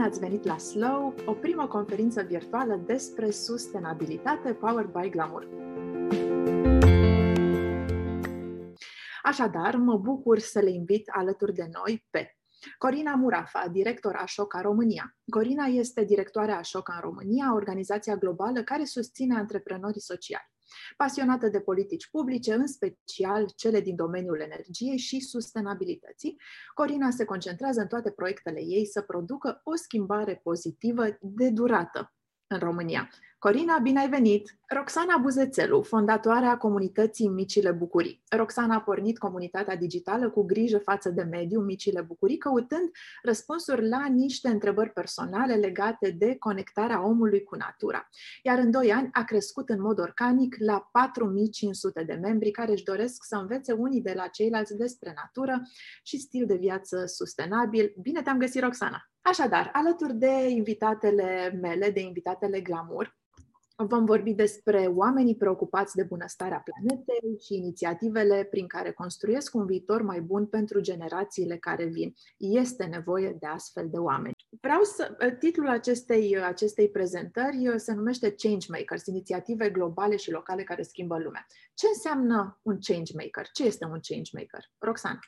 bine ați venit la Slow, o primă conferință virtuală despre sustenabilitate powered by Glamour. Așadar, mă bucur să le invit alături de noi pe Corina Murafa, director Ashoka România. Corina este directoarea Ashoka în România, organizația globală care susține antreprenorii sociali. Pasionată de politici publice, în special cele din domeniul energiei și sustenabilității, Corina se concentrează în toate proiectele ei să producă o schimbare pozitivă de durată în România. Corina, bine ai venit! Roxana Buzețelu, fondatoarea comunității Micile Bucurii. Roxana a pornit comunitatea digitală cu grijă față de mediu Micile Bucurii, căutând răspunsuri la niște întrebări personale legate de conectarea omului cu natura. Iar în doi ani a crescut în mod organic la 4500 de membri care își doresc să învețe unii de la ceilalți despre natură și stil de viață sustenabil. Bine te-am găsit, Roxana! Așadar, alături de invitatele mele, de invitatele Glamour, Vom vorbi despre oamenii preocupați de bunăstarea planetei și inițiativele prin care construiesc un viitor mai bun pentru generațiile care vin. Este nevoie de astfel de oameni. Vreau să. Titlul acestei, acestei prezentări se numește Changemakers, inițiative globale și locale care schimbă lumea. Ce înseamnă un changemaker? Ce este un changemaker? Roxana.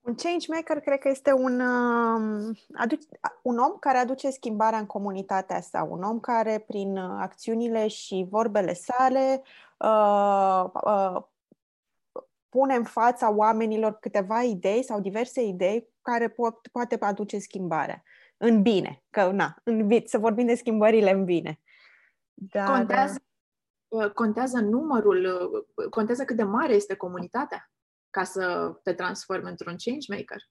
Un changemaker cred că este un, uh, aduce, un om care aduce schimbarea în comunitatea sa, un om care prin acțiunile și vorbele sale uh, uh, pune în fața oamenilor câteva idei sau diverse idei care pot, poate aduce schimbare în bine, că na, în bine, să vorbim de schimbările în bine. Dar... Contează, uh, contează numărul, uh, contează cât de mare este comunitatea? Ca să te transformi într-un change maker?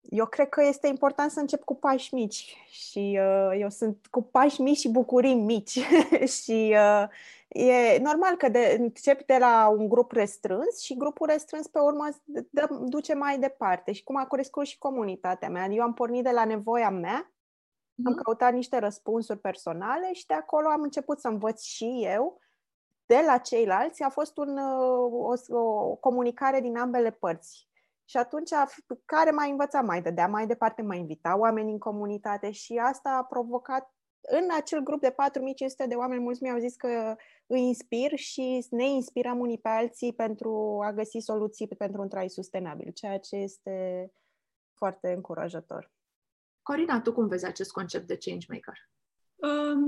Eu cred că este important să încep cu pași mici și uh, eu sunt cu pași mici și bucurii mici și uh, e normal că de, încep de la un grup restrâns și grupul restrâns pe urmă dă, duce mai departe și cum a crescut și comunitatea mea. Eu am pornit de la nevoia mea, mm-hmm. am mhm. căutat niște răspunsuri personale și de acolo am început să învăț și eu de la ceilalți a fost un, uh, o, o comunicare din ambele părți. Și atunci, care m-a învățat mai dădea mai departe, mai invita oameni în comunitate și asta a provocat în acel grup de 4500 de oameni, mulți mi-au zis că îi inspir și ne inspirăm unii pe alții pentru a găsi soluții pentru un trai sustenabil, ceea ce este foarte încurajator. Corina, tu cum vezi acest concept de changemaker?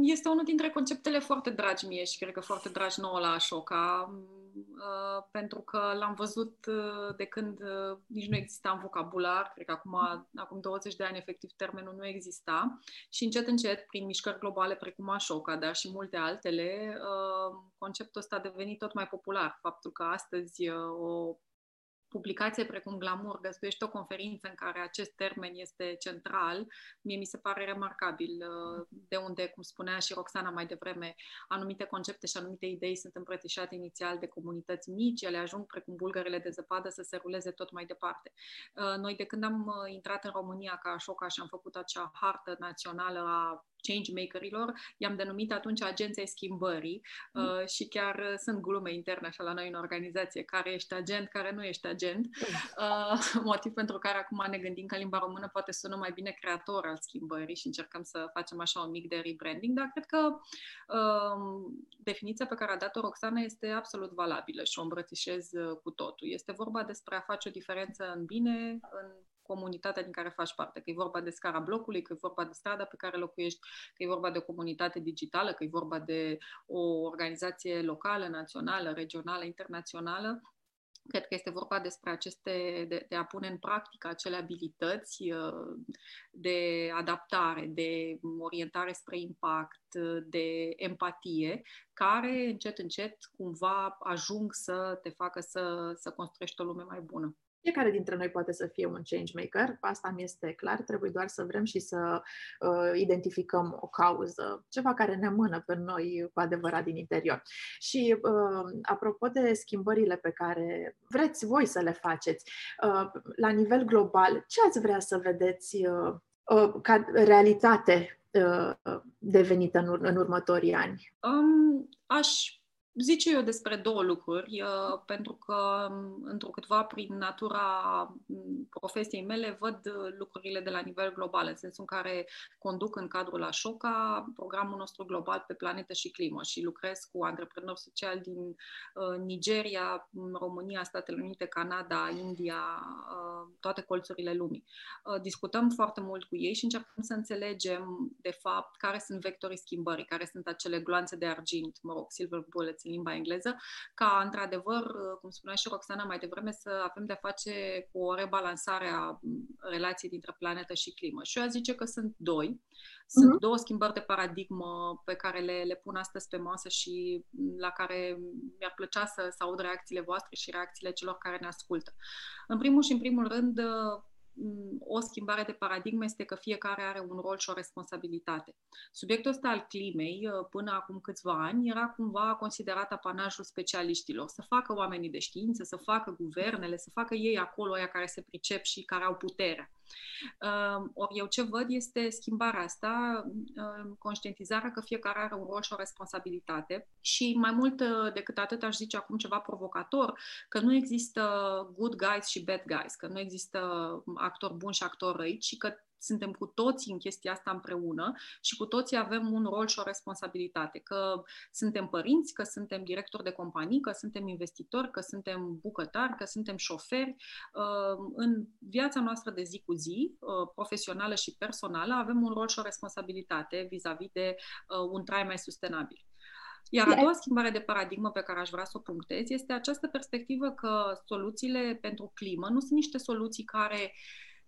Este unul dintre conceptele foarte dragi mie și cred că foarte dragi nouă la Ashoka, uh, pentru că l-am văzut uh, de când uh, nici nu exista în vocabular, cred că acum, acum 20 de ani efectiv termenul nu exista și încet încet, prin mișcări globale precum Ashoka, dar și multe altele, conceptul ăsta a devenit tot mai popular. Faptul că astăzi o publicație precum Glamour găsuiește o conferință în care acest termen este central, mie mi se pare remarcabil. Uh, de unde, cum spunea și Roxana mai devreme, anumite concepte și anumite idei sunt îmbrățișate inițial de comunități mici, ele ajung precum bulgările de zăpadă să se ruleze tot mai departe. Uh, noi de când am uh, intrat în România ca Așoca și am făcut acea hartă națională a changemakerilor, i-am denumit atunci agenței schimbării mm. uh, și chiar uh, sunt glume interne așa la noi în organizație, care ești agent, care nu ești agent, mm. uh, motiv pentru care acum ne gândim că limba română poate sună mai bine creator al schimbării și încercăm să facem așa un mic de rebranding, dar cred că uh, definiția pe care a dat-o Roxana este absolut valabilă și o îmbrățișez uh, cu totul. Este vorba despre a face o diferență în bine, în comunitatea din care faci parte, că e vorba de scara blocului, că e vorba de strada pe care locuiești, că e vorba de o comunitate digitală, că e vorba de o organizație locală, națională, regională, internațională, Cred că este vorba despre aceste, de, de a pune în practică acele abilități uh, de adaptare, de orientare spre impact, de empatie, care încet, încet, cumva ajung să te facă să, să construiești o lume mai bună. Fiecare dintre noi poate să fie un change maker, asta mi este clar, trebuie doar să vrem și să uh, identificăm o cauză, ceva care ne mână pe noi cu adevărat din interior. Și uh, apropo de schimbările pe care vreți voi să le faceți uh, la nivel global, ce ați vrea să vedeți uh, uh, ca realitate uh, devenită în, ur- în următorii ani? Um, aș zice eu despre două lucruri, uh, pentru că, um, într-o câtva, prin natura um, profesiei mele văd lucrurile de la nivel global, în sensul în care conduc în cadrul Ashoka programul nostru global pe planetă și climă și lucrez cu antreprenori sociali din uh, Nigeria, România, Statele Unite, Canada, India, uh, toate colțurile lumii. Uh, discutăm foarte mult cu ei și încercăm să înțelegem, de fapt, care sunt vectorii schimbării, care sunt acele gloanțe de argint, mă rog, silver bullets în limba engleză, ca, într-adăvăr, cum spunea și Roxana mai devreme, să avem de-a face cu o rebalansare a relației dintre planetă și climă. Și eu zice că sunt doi. Sunt uh-huh. două schimbări de paradigmă pe care le, le pun astăzi pe masă și la care mi-ar plăcea să, să aud reacțiile voastre și reacțiile celor care ne ascultă. În primul și în primul rând, Mm, o schimbare de paradigmă este că fiecare are un rol și o responsabilitate. Subiectul ăsta al climei, uh, până acum câțiva ani, era cumva considerat apanajul specialiștilor. Să facă oamenii de știință, să facă guvernele, să facă ei acolo aia care se pricep și care au putere. Uh, ori eu ce văd este schimbarea asta, uh, conștientizarea că fiecare are un rol și o responsabilitate. Și mai mult uh, decât atât aș zice acum ceva provocator, că nu există good guys și bad guys, că nu există actori buni și actori răi, ci că suntem cu toții în chestia asta împreună și cu toții avem un rol și o responsabilitate, că suntem părinți, că suntem directori de companii, că suntem investitori, că suntem bucătari, că suntem șoferi. Uh, în viața noastră de zi cu zi, uh, profesională și personală, avem un rol și o responsabilitate vis-a-vis de uh, un trai mai sustenabil. Iar a doua schimbare de paradigmă pe care aș vrea să o punctez este această perspectivă că soluțiile pentru climă nu sunt niște soluții care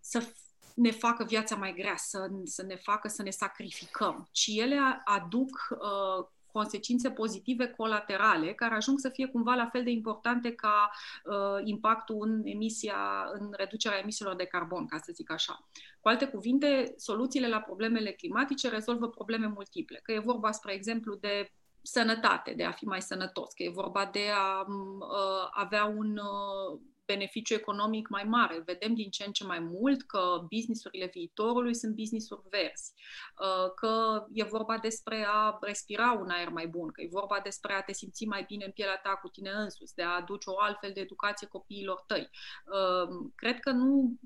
să ne facă viața mai grea, să, să ne facă să ne sacrificăm, ci ele aduc uh, consecințe pozitive colaterale care ajung să fie cumva la fel de importante ca uh, impactul în emisia, în reducerea emisiilor de carbon, ca să zic așa. Cu alte cuvinte, soluțiile la problemele climatice rezolvă probleme multiple, că e vorba, spre exemplu, de sănătate, de a fi mai sănătos, că e vorba de a uh, avea un uh, beneficiu economic mai mare. Vedem din ce în ce mai mult că businessurile viitorului sunt businessuri verzi, uh, că e vorba despre a respira un aer mai bun, că e vorba despre a te simți mai bine în pielea ta cu tine însuți, de a aduce o altfel de educație copiilor tăi. Uh, cred că nu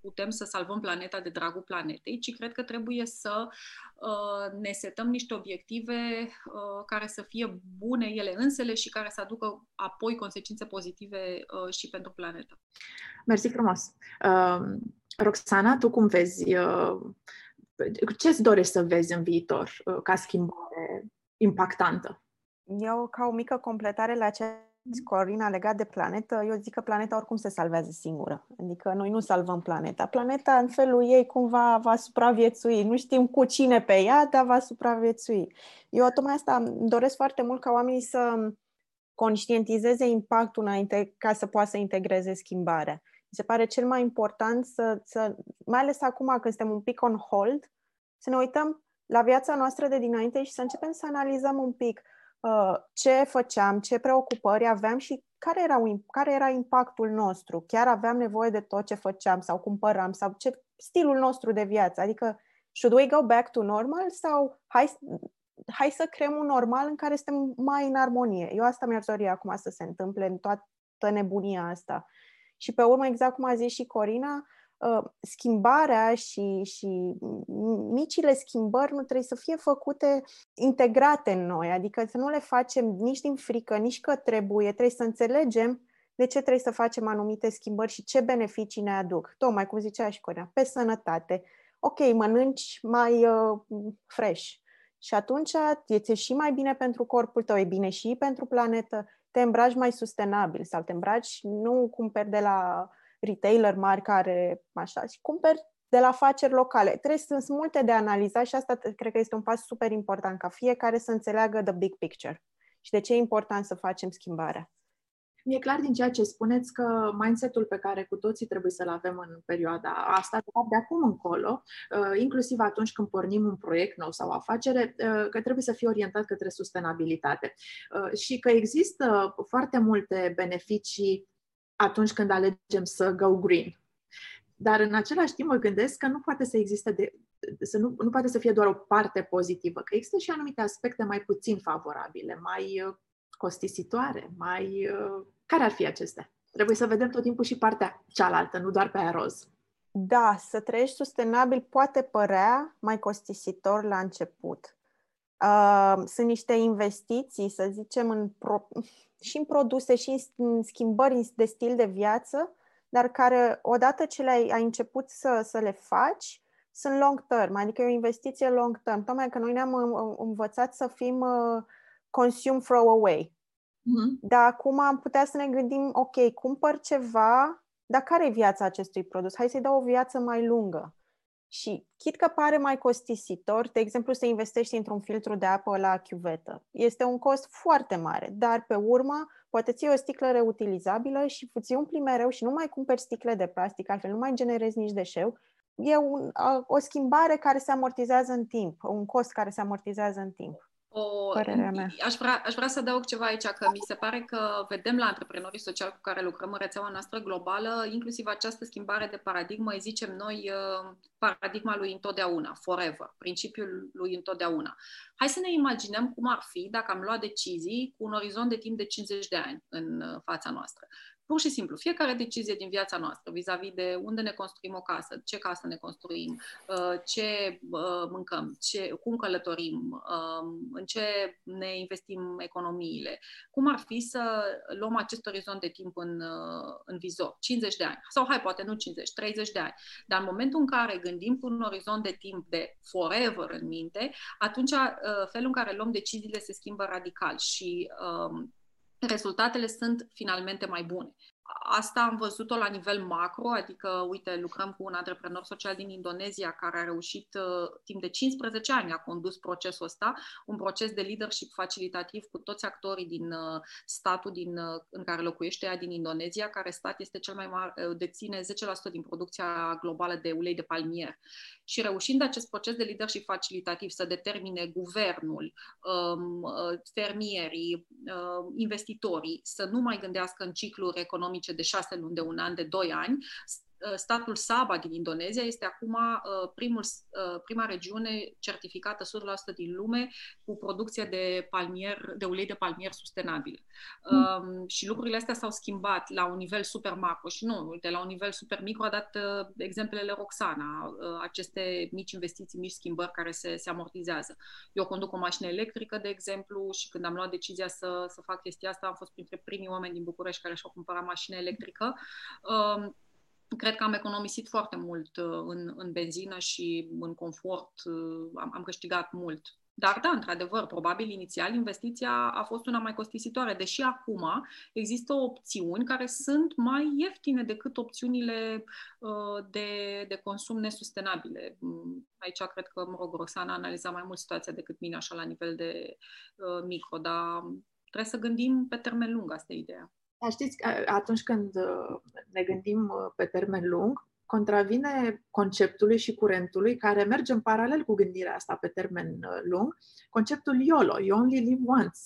putem să salvăm planeta de dragul planetei, ci cred că trebuie să uh, ne setăm niște obiective care să fie bune ele însele și care să aducă apoi consecințe pozitive și pentru planetă. Mersi frumos! Uh, Roxana, tu cum vezi? Uh, ce îți dorești să vezi în viitor uh, ca schimbare impactantă? Eu, ca o mică completare la ce Corina legat de planetă, eu zic că planeta oricum se salvează singură. Adică noi nu salvăm planeta. Planeta în felul ei cumva va supraviețui. Nu știm cu cine pe ea, dar va supraviețui. Eu tocmai asta îmi doresc foarte mult ca oamenii să conștientizeze impactul înainte ca să poată să integreze schimbarea. Mi se pare cel mai important să, să, mai ales acum când suntem un pic on hold, să ne uităm la viața noastră de dinainte și să începem să analizăm un pic uh, ce făceam, ce preocupări aveam și care era, care era impactul nostru. Chiar aveam nevoie de tot ce făceam sau cumpăram sau ce stilul nostru de viață. Adică, should we go back to normal sau hai hai să creăm un normal în care suntem mai în armonie. Eu asta mi-ar dori acum să se întâmple în toată nebunia asta. Și pe urmă, exact cum a zis și Corina, uh, schimbarea și, și micile schimbări nu trebuie să fie făcute integrate în noi, adică să nu le facem nici din frică, nici că trebuie, trebuie să înțelegem de ce trebuie să facem anumite schimbări și ce beneficii ne aduc. Tocmai cum zicea și Corina, pe sănătate. Ok, mănânci mai uh, fresh, și atunci ți-e și mai bine pentru corpul tău, e bine și pentru planetă, te îmbraci mai sustenabil sau te îmbraci, nu cumperi de la retailer mari care așa, și cumperi de la afaceri locale. Trebuie sunt multe de analizat și asta cred că este un pas super important ca fiecare să înțeleagă the big picture și de ce e important să facem schimbarea. Mi-e clar din ceea ce spuneți că mindset-ul pe care cu toții trebuie să-l avem în perioada asta, de fapt de acum încolo, uh, inclusiv atunci când pornim un proiect nou sau o afacere, uh, că trebuie să fie orientat către sustenabilitate. Uh, și că există foarte multe beneficii atunci când alegem să go green. Dar în același timp mă gândesc că nu poate să existe de, să nu, nu poate să fie doar o parte pozitivă, că există și anumite aspecte mai puțin favorabile, mai costisitoare, mai... Uh, care ar fi acestea? Trebuie să vedem tot timpul și partea cealaltă, nu doar pe aia roz. Da, să trăiești sustenabil poate părea mai costisitor la început. Uh, sunt niște investiții, să zicem, în pro- și în produse și în schimbări de stil de viață, dar care, odată ce le-ai ai început să, să le faci, sunt long term, adică e o investiție long term. Tocmai că noi ne-am învățat să fim uh, consume, throw away. Mm-hmm. Dar acum am putea să ne gândim, ok, cumpăr ceva, dar care e viața acestui produs? Hai să-i dau o viață mai lungă. Și chit că pare mai costisitor, de exemplu, să investești într-un filtru de apă la chiuvetă. Este un cost foarte mare, dar pe urmă poate ții o sticlă reutilizabilă și ți umpli mereu și nu mai cumperi sticle de plastic, altfel nu mai generezi nici deșeu. E un, o schimbare care se amortizează în timp, un cost care se amortizează în timp. O, Părerea mea. Aș vrea, aș vrea să adaug ceva aici, că mi se pare că vedem la antreprenorii sociali cu care lucrăm în rețeaua noastră globală, inclusiv această schimbare de paradigmă, îi zicem noi uh, paradigma lui întotdeauna, forever, principiul lui întotdeauna. Hai să ne imaginăm cum ar fi dacă am luat decizii cu un orizont de timp de 50 de ani în uh, fața noastră. Pur și simplu, fiecare decizie din viața noastră vis-a-vis de unde ne construim o casă, ce casă ne construim, uh, ce uh, mâncăm, ce, cum călătorim, um, în ce ne investim economiile, cum ar fi să luăm acest orizont de timp în, uh, în vizor, 50 de ani, sau hai, poate nu 50, 30 de ani, dar în momentul în care gândim cu un orizont de timp de forever în minte, atunci felul în care luăm deciziile se schimbă radical și um, rezultatele sunt finalmente mai bune. Asta am văzut-o la nivel macro, adică, uite, lucrăm cu un antreprenor social din Indonezia care a reușit uh, timp de 15 ani, a condus procesul ăsta, un proces de leadership facilitativ cu toți actorii din uh, statul din, uh, în care locuiește ea din Indonezia, care stat este cel mai mare, deține 10% din producția globală de ulei de palmier. Și reușind acest proces de leadership facilitativ să determine guvernul, um, fermierii, investitorii să nu mai gândească în cicluri economice economice de șase luni, de un an, de doi ani, Uh, statul Sabah din Indonezia este acum uh, primul, uh, prima regiune certificată 100% din lume cu producție de palmier, de ulei de palmier sustenabil. Mm. Și lucrurile astea s-au schimbat la un nivel super macro și nu, uite, la un nivel super micro a dat exemplele Roxana, aceste mici investiții, mici schimbări care se, se amortizează. Eu conduc o mașină electrică, de exemplu, și când am luat decizia să, să fac chestia asta, am fost printre primii oameni din București care și-au cumpărat mașină electrică. Um, cred că am economisit foarte mult uh, în, în benzină și în confort, uh, am, am câștigat mult. Dar da, într-adevăr, probabil inițial investiția a fost una mai costisitoare, deși acum există opțiuni care sunt mai ieftine decât opțiunile uh, de, de consum nesustenabile. Mm, aici cred că, mă rog, Roxana a analizat mai mult situația decât mine, așa la nivel de uh, micro, dar trebuie să gândim pe termen lung, asta e ideea. Dar știți, atunci când uh, ne gândim uh, pe termen lung, contravine conceptului și curentului care merge în paralel cu gândirea asta pe termen uh, lung, conceptul YOLO, You Only Live Once,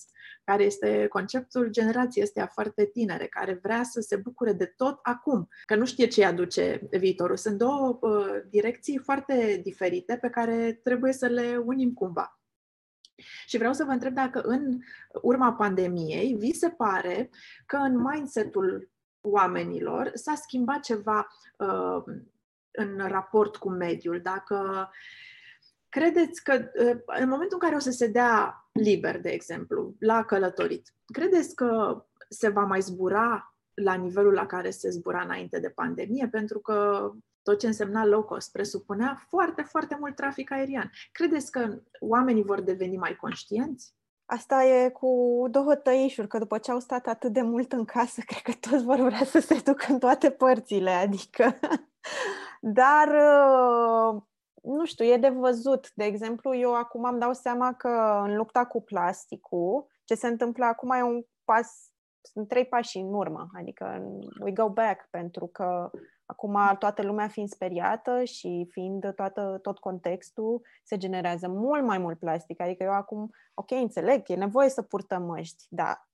care este conceptul generației astea foarte tinere, care vrea să se bucure de tot acum, că nu știe ce aduce viitorul. Sunt două uh, direcții foarte diferite pe care trebuie să le unim cumva. Și vreau să vă întreb dacă în urma pandemiei vi se pare că în mindset-ul oamenilor s-a schimbat ceva uh, în raport cu mediul, dacă credeți că uh, în momentul în care o să se dea liber, de exemplu, la călătorit, credeți că se va mai zbura la nivelul la care se zbura înainte de pandemie, pentru că tot ce însemna low cost presupunea foarte, foarte mult trafic aerian. Credeți că oamenii vor deveni mai conștienți? Asta e cu două tăișuri, că după ce au stat atât de mult în casă, cred că toți vor vrea să se ducă în toate părțile, adică... Dar, uh, nu știu, e de văzut. De exemplu, eu acum îmi dau seama că în lupta cu plasticul, ce se întâmplă acum e un pas, sunt trei pași în urmă, adică we go back, pentru că Acum, toată lumea fiind speriată și fiind toată, tot contextul, se generează mult mai mult plastic. Adică eu acum, ok, înțeleg, e nevoie să purtăm măști, dar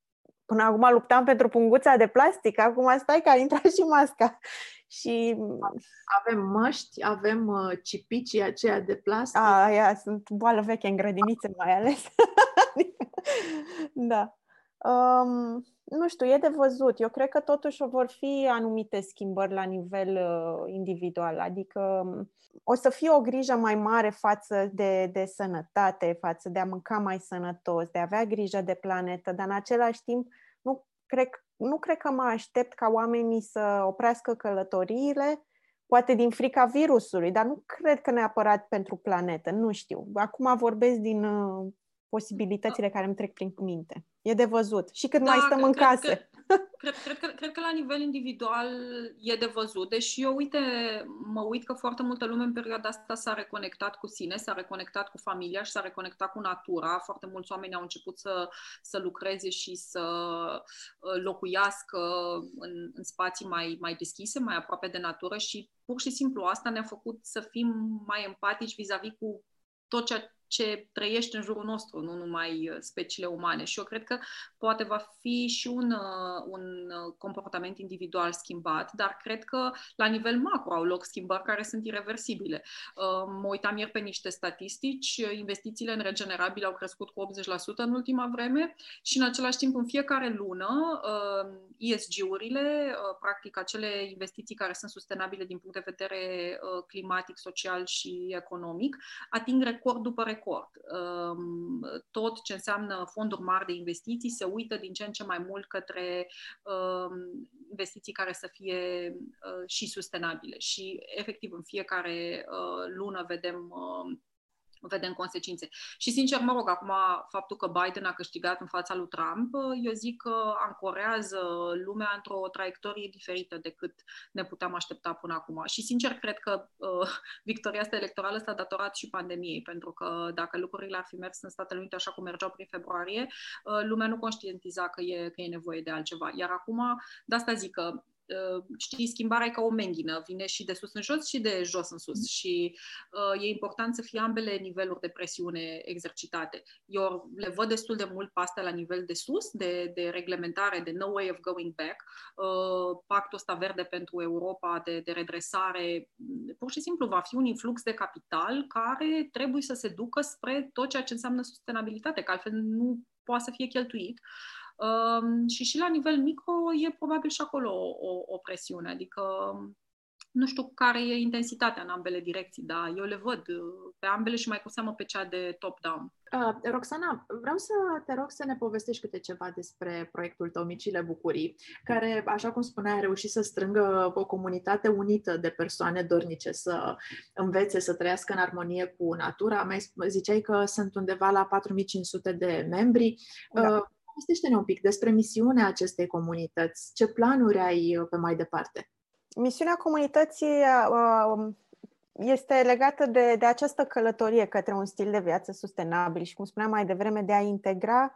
până acum luptam pentru punguța de plastic, acum stai că a intrat și masca. Și... Avem măști, avem uh, cipicii aceia de plastic. A, aia sunt boală veche în grădinițe mai ales. da. Um, nu știu, e de văzut. Eu cred că totuși vor fi anumite schimbări la nivel uh, individual, adică um, o să fie o grijă mai mare față de, de sănătate, față de a mânca mai sănătos, de a avea grijă de planetă, dar în același timp nu cred, nu cred că mă aștept ca oamenii să oprească călătoriile, poate din frica virusului, dar nu cred că neapărat pentru planetă, nu știu. Acum vorbesc din uh, posibilitățile care îmi trec prin minte. E de văzut. Și cât da, mai stăm în case. Cred, cred, cred, cred că la nivel individual e de văzut, deși eu, uite, mă uit că foarte multă lume în perioada asta s-a reconectat cu sine, s-a reconectat cu familia și s-a reconectat cu natura. Foarte mulți oameni au început să, să lucreze și să uh, locuiască în, în spații mai, mai deschise, mai aproape de natură și pur și simplu asta ne-a făcut să fim mai empatici vis-a-vis cu tot ceea ce trăiește în jurul nostru, nu numai uh, speciile umane. Și eu cred că poate va fi și un, uh, un uh, comportament individual schimbat, dar cred că la nivel macro au loc schimbări care sunt irreversibile. Mă uitam ieri pe niște statistici, investițiile în regenerabile au crescut cu 80% în ultima vreme și în același timp în fiecare lună ESG-urile, practic acele investiții care sunt sustenabile din punct de vedere climatic, social și economic, ating record după record record. Tot ce înseamnă fonduri mari de investiții se uită din ce în ce mai mult către investiții care să fie uh, și sustenabile. Și, efectiv, în fiecare uh, lună vedem vedem consecințe. Și sincer, mă rog, acum faptul că Biden a câștigat în fața lui Trump, eu zic că ancorează lumea într-o traiectorie diferită decât ne puteam aștepta până acum. Și sincer, cred că uh, victoria asta electorală s-a datorat și pandemiei, pentru că dacă lucrurile ar fi mers în Statele Unite așa cum mergeau prin februarie, uh, lumea nu conștientiza că e, că e nevoie de altceva. Iar acum, de asta zic că Uh, știi, schimbarea e ca o menghină, vine și de sus în jos și de jos în sus mm. și uh, e important să fie ambele niveluri de presiune exercitate. Eu le văd destul de mult pe astea la nivel de sus, de, de reglementare, de no way of going back, uh, pactul ăsta verde pentru Europa de, de redresare, pur și simplu va fi un influx de capital care trebuie să se ducă spre tot ceea ce înseamnă sustenabilitate, că altfel nu poate să fie cheltuit. Uh, și și la nivel micro e probabil și acolo o, o, o presiune, adică nu știu care e intensitatea în ambele direcții, dar eu le văd uh, pe ambele și mai cu seamă pe cea de top-down. Uh, Roxana, vreau să te rog să ne povestești câte ceva despre proiectul tău Micile Bucurii, care, așa cum spuneai, a reușit să strângă o comunitate unită de persoane dornice să învețe să trăiască în armonie cu natura. Mai ziceai că sunt undeva la 4500 de membri. Da. Uh, Povestește-ne un pic despre misiunea acestei comunități. Ce planuri ai uh, pe mai departe? Misiunea comunității uh, um, este legată de, de această călătorie către un stil de viață sustenabil și, cum spuneam mai devreme, de a integra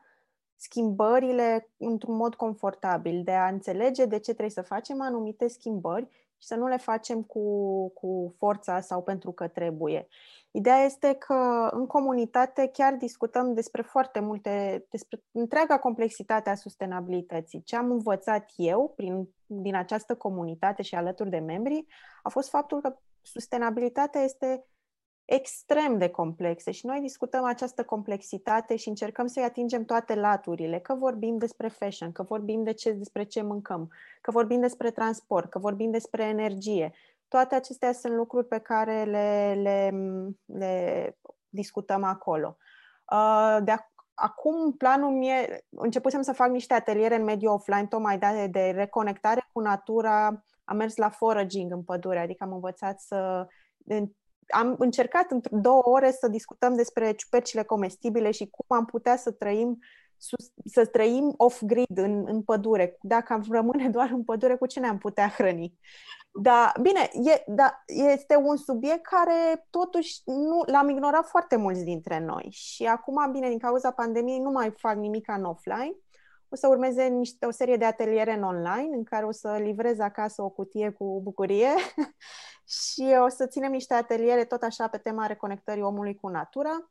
schimbările într-un mod confortabil, de a înțelege de ce trebuie să facem anumite schimbări și să nu le facem cu, cu forța sau pentru că trebuie. Ideea este că în comunitate chiar discutăm despre foarte multe, despre întreaga complexitate a sustenabilității. Ce am învățat eu prin, din această comunitate și alături de membri a fost faptul că sustenabilitatea este extrem de complexe și noi discutăm această complexitate și încercăm să-i atingem toate laturile, că vorbim despre fashion, că vorbim de ce, despre ce mâncăm, că vorbim despre transport, că vorbim despre energie. Toate acestea sunt lucruri pe care le, le, le discutăm acolo. Uh, de acum planul meu, începusem să fac niște ateliere în mediul offline, tocmai de, de reconectare cu natura, am mers la foraging în pădure, adică am învățat să am încercat în două ore să discutăm despre ciupercile comestibile și cum am putea să trăim să trăim off-grid în, în pădure. Dacă am rămâne doar în pădure, cu ce ne-am putea hrăni? Da, bine, e, da, este un subiect care totuși nu l-am ignorat foarte mulți dintre noi și acum, bine, din cauza pandemiei nu mai fac nimic în offline. O să urmeze niște, o serie de ateliere în online în care o să livrez acasă o cutie cu bucurie și o să ținem niște ateliere tot așa pe tema reconectării omului cu natura.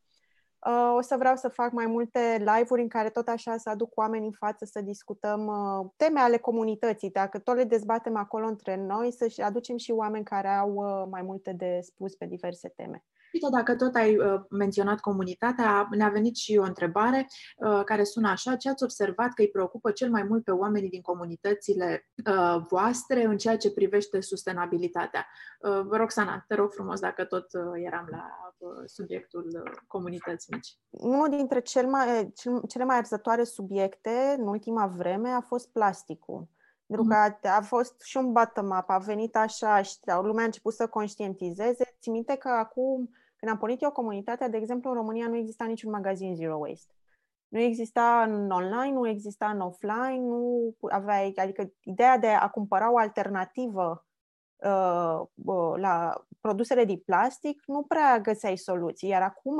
Uh, o să vreau să fac mai multe live-uri în care tot așa să aduc oameni în față să discutăm uh, teme ale comunității. Dacă tot le dezbatem acolo între noi, să aducem și oameni care au uh, mai multe de spus pe diverse teme. Uite, dacă tot ai uh, menționat comunitatea, ne-a venit și o întrebare uh, care sună așa. Ce ați observat că îi preocupă cel mai mult pe oamenii din comunitățile uh, voastre în ceea ce privește sustenabilitatea? Uh, Roxana, te rog frumos dacă tot uh, eram la uh, subiectul uh, comunități mici. Unul dintre cel mai, cel, cele mai arzătoare subiecte în ultima vreme a fost plasticul. Pentru că a, a fost și un bottom-up, a venit așa și lumea a început să conștientizeze. Ți minte că acum când am pornit eu comunitatea, de exemplu, în România nu exista niciun magazin Zero Waste. Nu exista în online, nu exista în offline, nu aveai, adică ideea de a cumpăra o alternativă uh, uh, la produsele din plastic nu prea găseai soluții. Iar acum,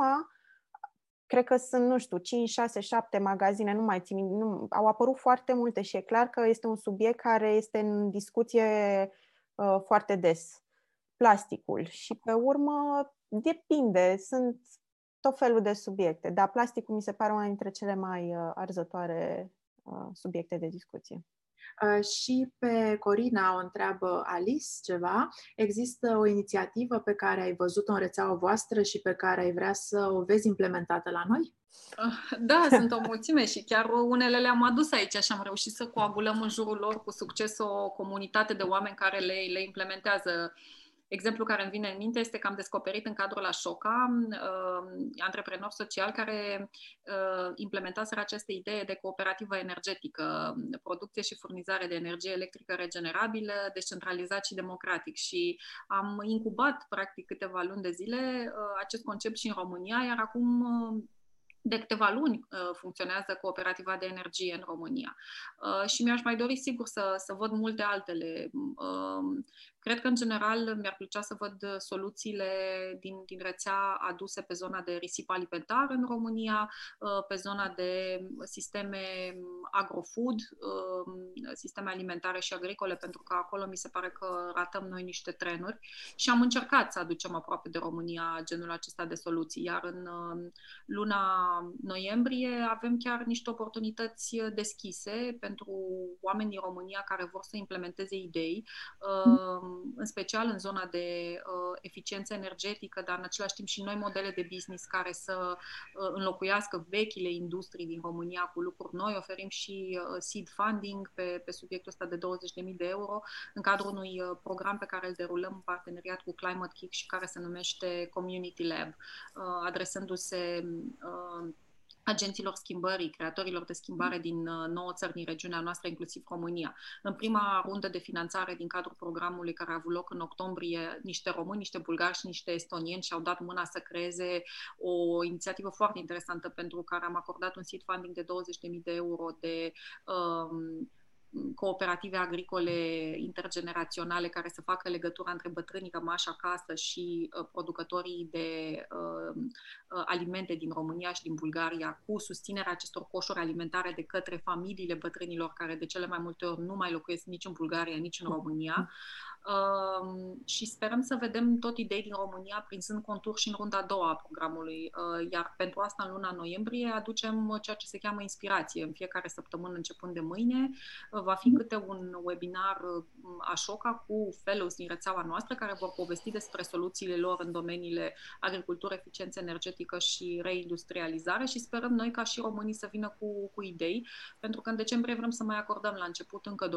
cred că sunt, nu știu, 5, 6, 7 magazine, nu mai țin, nu, au apărut foarte multe și e clar că este un subiect care este în discuție uh, foarte des plasticul. Și pe urmă, Depinde, sunt tot felul de subiecte, dar plasticul mi se pare una dintre cele mai uh, arzătoare uh, subiecte de discuție. Uh, și pe Corina o întreabă Alice ceva. Există o inițiativă pe care ai văzut-o în rețeaua voastră și pe care ai vrea să o vezi implementată la noi? Da, sunt o mulțime și chiar unele le-am adus aici și am reușit să coagulăm în jurul lor cu succes o comunitate de oameni care le, le implementează Exemplu care îmi vine în minte este că am descoperit în cadrul Așoca uh, antreprenori social care uh, implementaseră această idee de cooperativă energetică, producție și furnizare de energie electrică regenerabilă, descentralizat și democratic. Și am incubat, practic, câteva luni de zile uh, acest concept și în România, iar acum uh, de câteva luni uh, funcționează cooperativa de energie în România. Uh, și mi-aș mai dori, sigur, să, să văd multe altele. Uh, Cred că, în general, mi-ar plăcea să văd soluțiile din, din rețea aduse pe zona de risipă alimentară în România, uh, pe zona de sisteme agrofood, uh, sisteme alimentare și agricole, pentru că acolo mi se pare că ratăm noi niște trenuri și am încercat să aducem aproape de România genul acesta de soluții. Iar în uh, luna noiembrie avem chiar niște oportunități deschise pentru oameni din România care vor să implementeze idei în special în zona de uh, eficiență energetică, dar în același timp și noi modele de business care să uh, înlocuiască vechile industrii din România cu lucruri noi. Oferim și uh, seed funding pe, pe subiectul ăsta de 20.000 de euro în cadrul unui uh, program pe care îl derulăm în parteneriat cu Climate Kick și care se numește Community Lab, uh, adresându-se uh, agenților schimbării, creatorilor de schimbare din uh, nouă țări din regiunea noastră, inclusiv România. În prima rundă de finanțare din cadrul programului care a avut loc în octombrie, niște români, niște bulgari și niște estonieni și-au dat mâna să creeze o inițiativă foarte interesantă pentru care am acordat un seed funding de 20.000 de euro de um, cooperative agricole intergeneraționale care să facă legătura între bătrânii rămași acasă și uh, producătorii de uh, uh, alimente din România și din Bulgaria cu susținerea acestor coșuri alimentare de către familiile bătrânilor care de cele mai multe ori nu mai locuiesc nici în Bulgaria, nici în România și sperăm să vedem tot idei din România prinzând contur și în runda a doua a programului. Uh, iar pentru asta, în luna noiembrie, aducem ceea ce se cheamă inspirație. În fiecare săptămână, începând de mâine, uh, va fi câte un webinar uh, Așoca cu fellows din rețeaua noastră care vor povesti despre soluțiile lor în domeniile agricultură, eficiență energetică și reindustrializare și sperăm noi ca și românii să vină cu, cu idei, pentru că în decembrie vrem să mai acordăm la început încă 20.000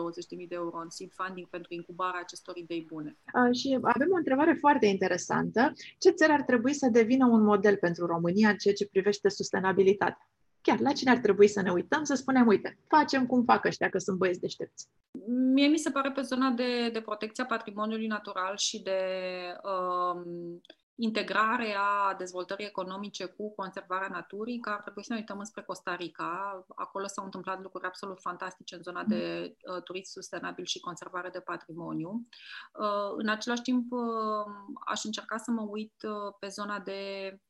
de euro în seed funding pentru incubarea acestor idei bune. Și avem o întrebare foarte interesantă. Ce țări ar trebui să devină un model pentru România în ceea ce privește sustenabilitatea? Chiar la cine ar trebui să ne uităm, să spunem, uite, facem cum fac ăștia, că sunt băieți deștepți. Mie mi se pare pe zona de, de protecția patrimoniului natural și de um, integrare a dezvoltării economice cu conservarea naturii, că ar trebui să ne uităm înspre Costa Rica. Acolo s-au întâmplat lucruri absolut fantastice în zona de uh, turism sustenabil și conservare de patrimoniu. Uh, în același timp, uh, aș încerca să mă uit uh, pe zona de Uh,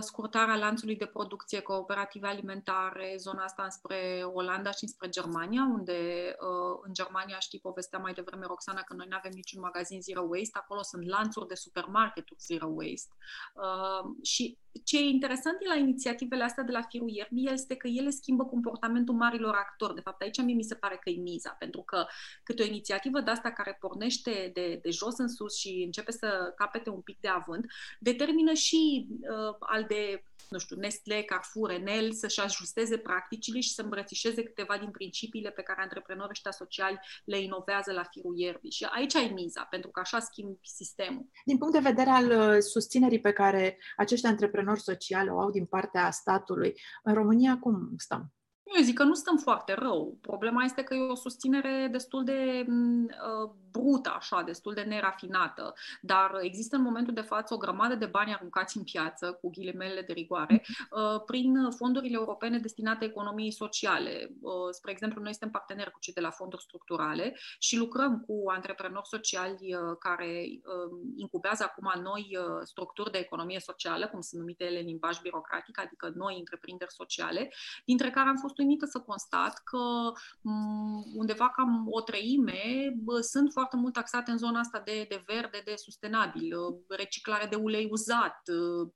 scurtarea lanțului de producție, cooperative alimentare, zona asta înspre Olanda și înspre Germania, unde uh, în Germania, știi, povestea mai devreme Roxana că noi nu avem niciun magazin Zero Waste, acolo sunt lanțuri de supermarketuri Zero Waste. Uh, și ce e interesant la inițiativele astea de la Firul Ierbii este că ele schimbă comportamentul marilor actori. De fapt, aici mie mi se pare că e miza, pentru că câte o inițiativă de asta care pornește de, de jos în sus și începe să capete un pic de avânt, determină și uh, al de nu știu, Nestle, Carrefour, Enel să-și ajusteze practicile și să îmbrățișeze câteva din principiile pe care antreprenorii ăștia sociali le inovează la firul ierbii. Și aici ai miza, pentru că așa schimbi sistemul. Din punct de vedere al uh, susținerii pe care acești antreprenori sociali o au din partea statului, în România cum stăm? Eu zic că nu stăm foarte rău. Problema este că e o susținere destul de mm, uh, brută, așa, destul de nerafinată, dar există în momentul de față o grămadă de bani aruncați în piață, cu ghilimele de rigoare, uh, prin fondurile europene destinate economiei sociale. Uh, spre exemplu, noi suntem parteneri cu cei de la fonduri structurale și lucrăm cu antreprenori sociali uh, care incubează acum noi structuri de economie socială, cum sunt numite ele în limbaj birocratic, adică noi întreprinderi sociale, dintre care am fost uimită să constat că mm, undeva cam o treime sunt foarte foarte mult taxate în zona asta de, de verde, de sustenabil, uh, reciclare de ulei uzat, uh,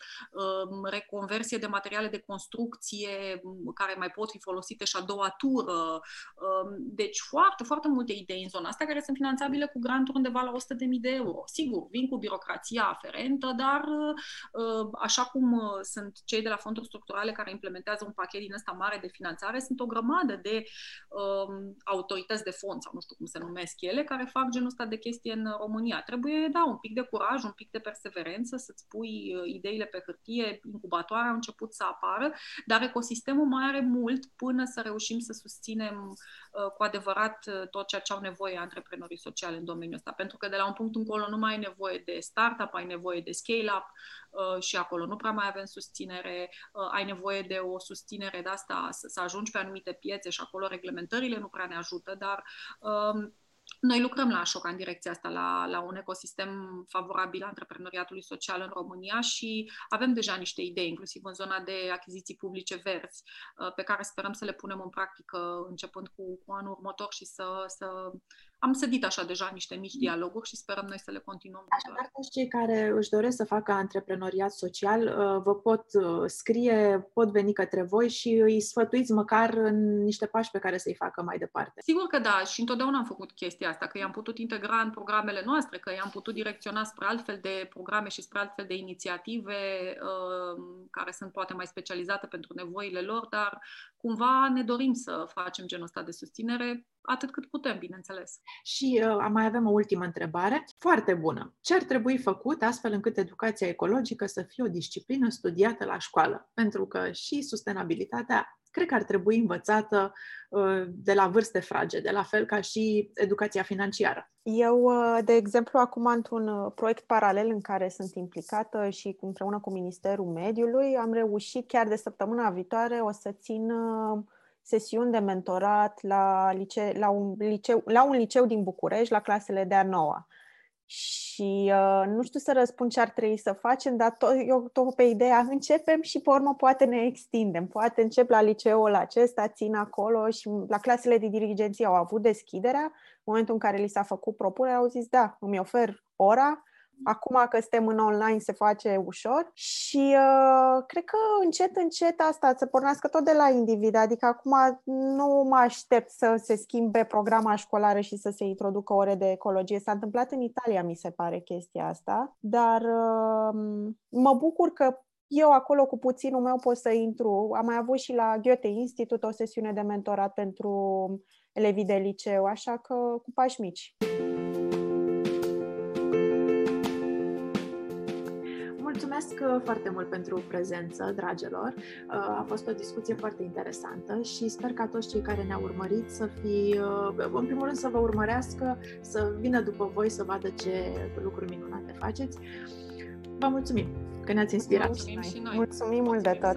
um, reconversie de materiale de construcție um, care mai pot fi folosite și a doua tură. Um, deci foarte, foarte multe idei în zona asta care sunt finanțabile cu granturi undeva la 100.000 de euro. Sigur, vin cu birocrația aferentă, dar uh, așa cum sunt cei de la fonduri structurale care implementează un pachet din ăsta mare de finanțare, sunt o grămadă de um, autorități de fond, sau nu știu cum se numesc ele, care fac genul ăsta de chestie în România. Trebuie, da, un pic de curaj, un pic de perseverență, să-ți pui uh, ideile pe hârtie, incubatoarea a început să apară, dar ecosistemul mai are mult până să reușim să susținem uh, cu adevărat uh, tot ceea ce au nevoie antreprenorii sociale în domeniul ăsta. Pentru că de la un punct încolo nu mai ai nevoie de startup, ai nevoie de scale-up și acolo nu prea mai avem susținere, ai nevoie de o susținere de asta, să ajungi pe anumite piețe și acolo reglementările nu prea ne ajută, dar um, noi lucrăm la Așoca în direcția asta, la, la un ecosistem favorabil antreprenoriatului social în România și avem deja niște idei, inclusiv în zona de achiziții publice verzi, uh, pe care sperăm să le punem în practică începând cu, cu anul următor și să, să am sădit așa deja niște mici mm. dialoguri și sperăm noi să le continuăm. Așadar, toți cei care își doresc să facă antreprenoriat social uh, vă pot uh, scrie, pot veni către voi și îi sfătuiți măcar în niște pași pe care să-i facă mai departe. Sigur că da, și întotdeauna am făcut chestia asta, că i-am putut integra în programele noastre, că i-am putut direcționa spre altfel de programe și spre altfel de inițiative uh, care sunt poate mai specializate pentru nevoile lor, dar cumva ne dorim să facem genul ăsta de susținere atât cât putem, bineînțeles. Și uh, mai avem o ultimă întrebare, foarte bună. Ce ar trebui făcut astfel încât educația ecologică să fie o disciplină studiată la școală? Pentru că și sustenabilitatea cred că ar trebui învățată uh, de la vârste fragede, la fel ca și educația financiară. Eu, uh, de exemplu, acum într-un uh, proiect paralel în care sunt implicată și împreună cu Ministerul Mediului, am reușit chiar de săptămâna viitoare o să țin sesiuni de mentorat la, lice, la, un, liceu, la un liceu din București, la clasele de a noua. Și uh, nu știu să răspund ce ar trebui să facem, dar tot, eu tot pe ideea începem și pe urmă poate ne extindem. Poate încep la liceul acesta, țin acolo și la clasele de dirigenție au avut deschiderea. În momentul în care li s-a făcut propunerea, au zis da, îmi ofer ora, Acum că suntem în online se face ușor și uh, cred că încet, încet asta să pornească tot de la individ. Adică acum nu mă aștept să se schimbe programa școlară și să se introducă ore de ecologie. S-a întâmplat în Italia, mi se pare, chestia asta, dar uh, mă bucur că eu acolo cu puținul meu pot să intru. Am mai avut și la Goethe Institut o sesiune de mentorat pentru elevii de liceu, așa că cu pași mici. Mulțumesc uh, foarte mult pentru prezență, dragilor. Uh, a fost o discuție foarte interesantă și sper ca toți cei care ne-au urmărit să fi, uh, în primul rând, să vă urmărească, să vină după voi să vadă ce lucruri minunate faceți. Vă mulțumim că ne-ați inspirat. Mulțumim și noi. Mulțumim mult de tot.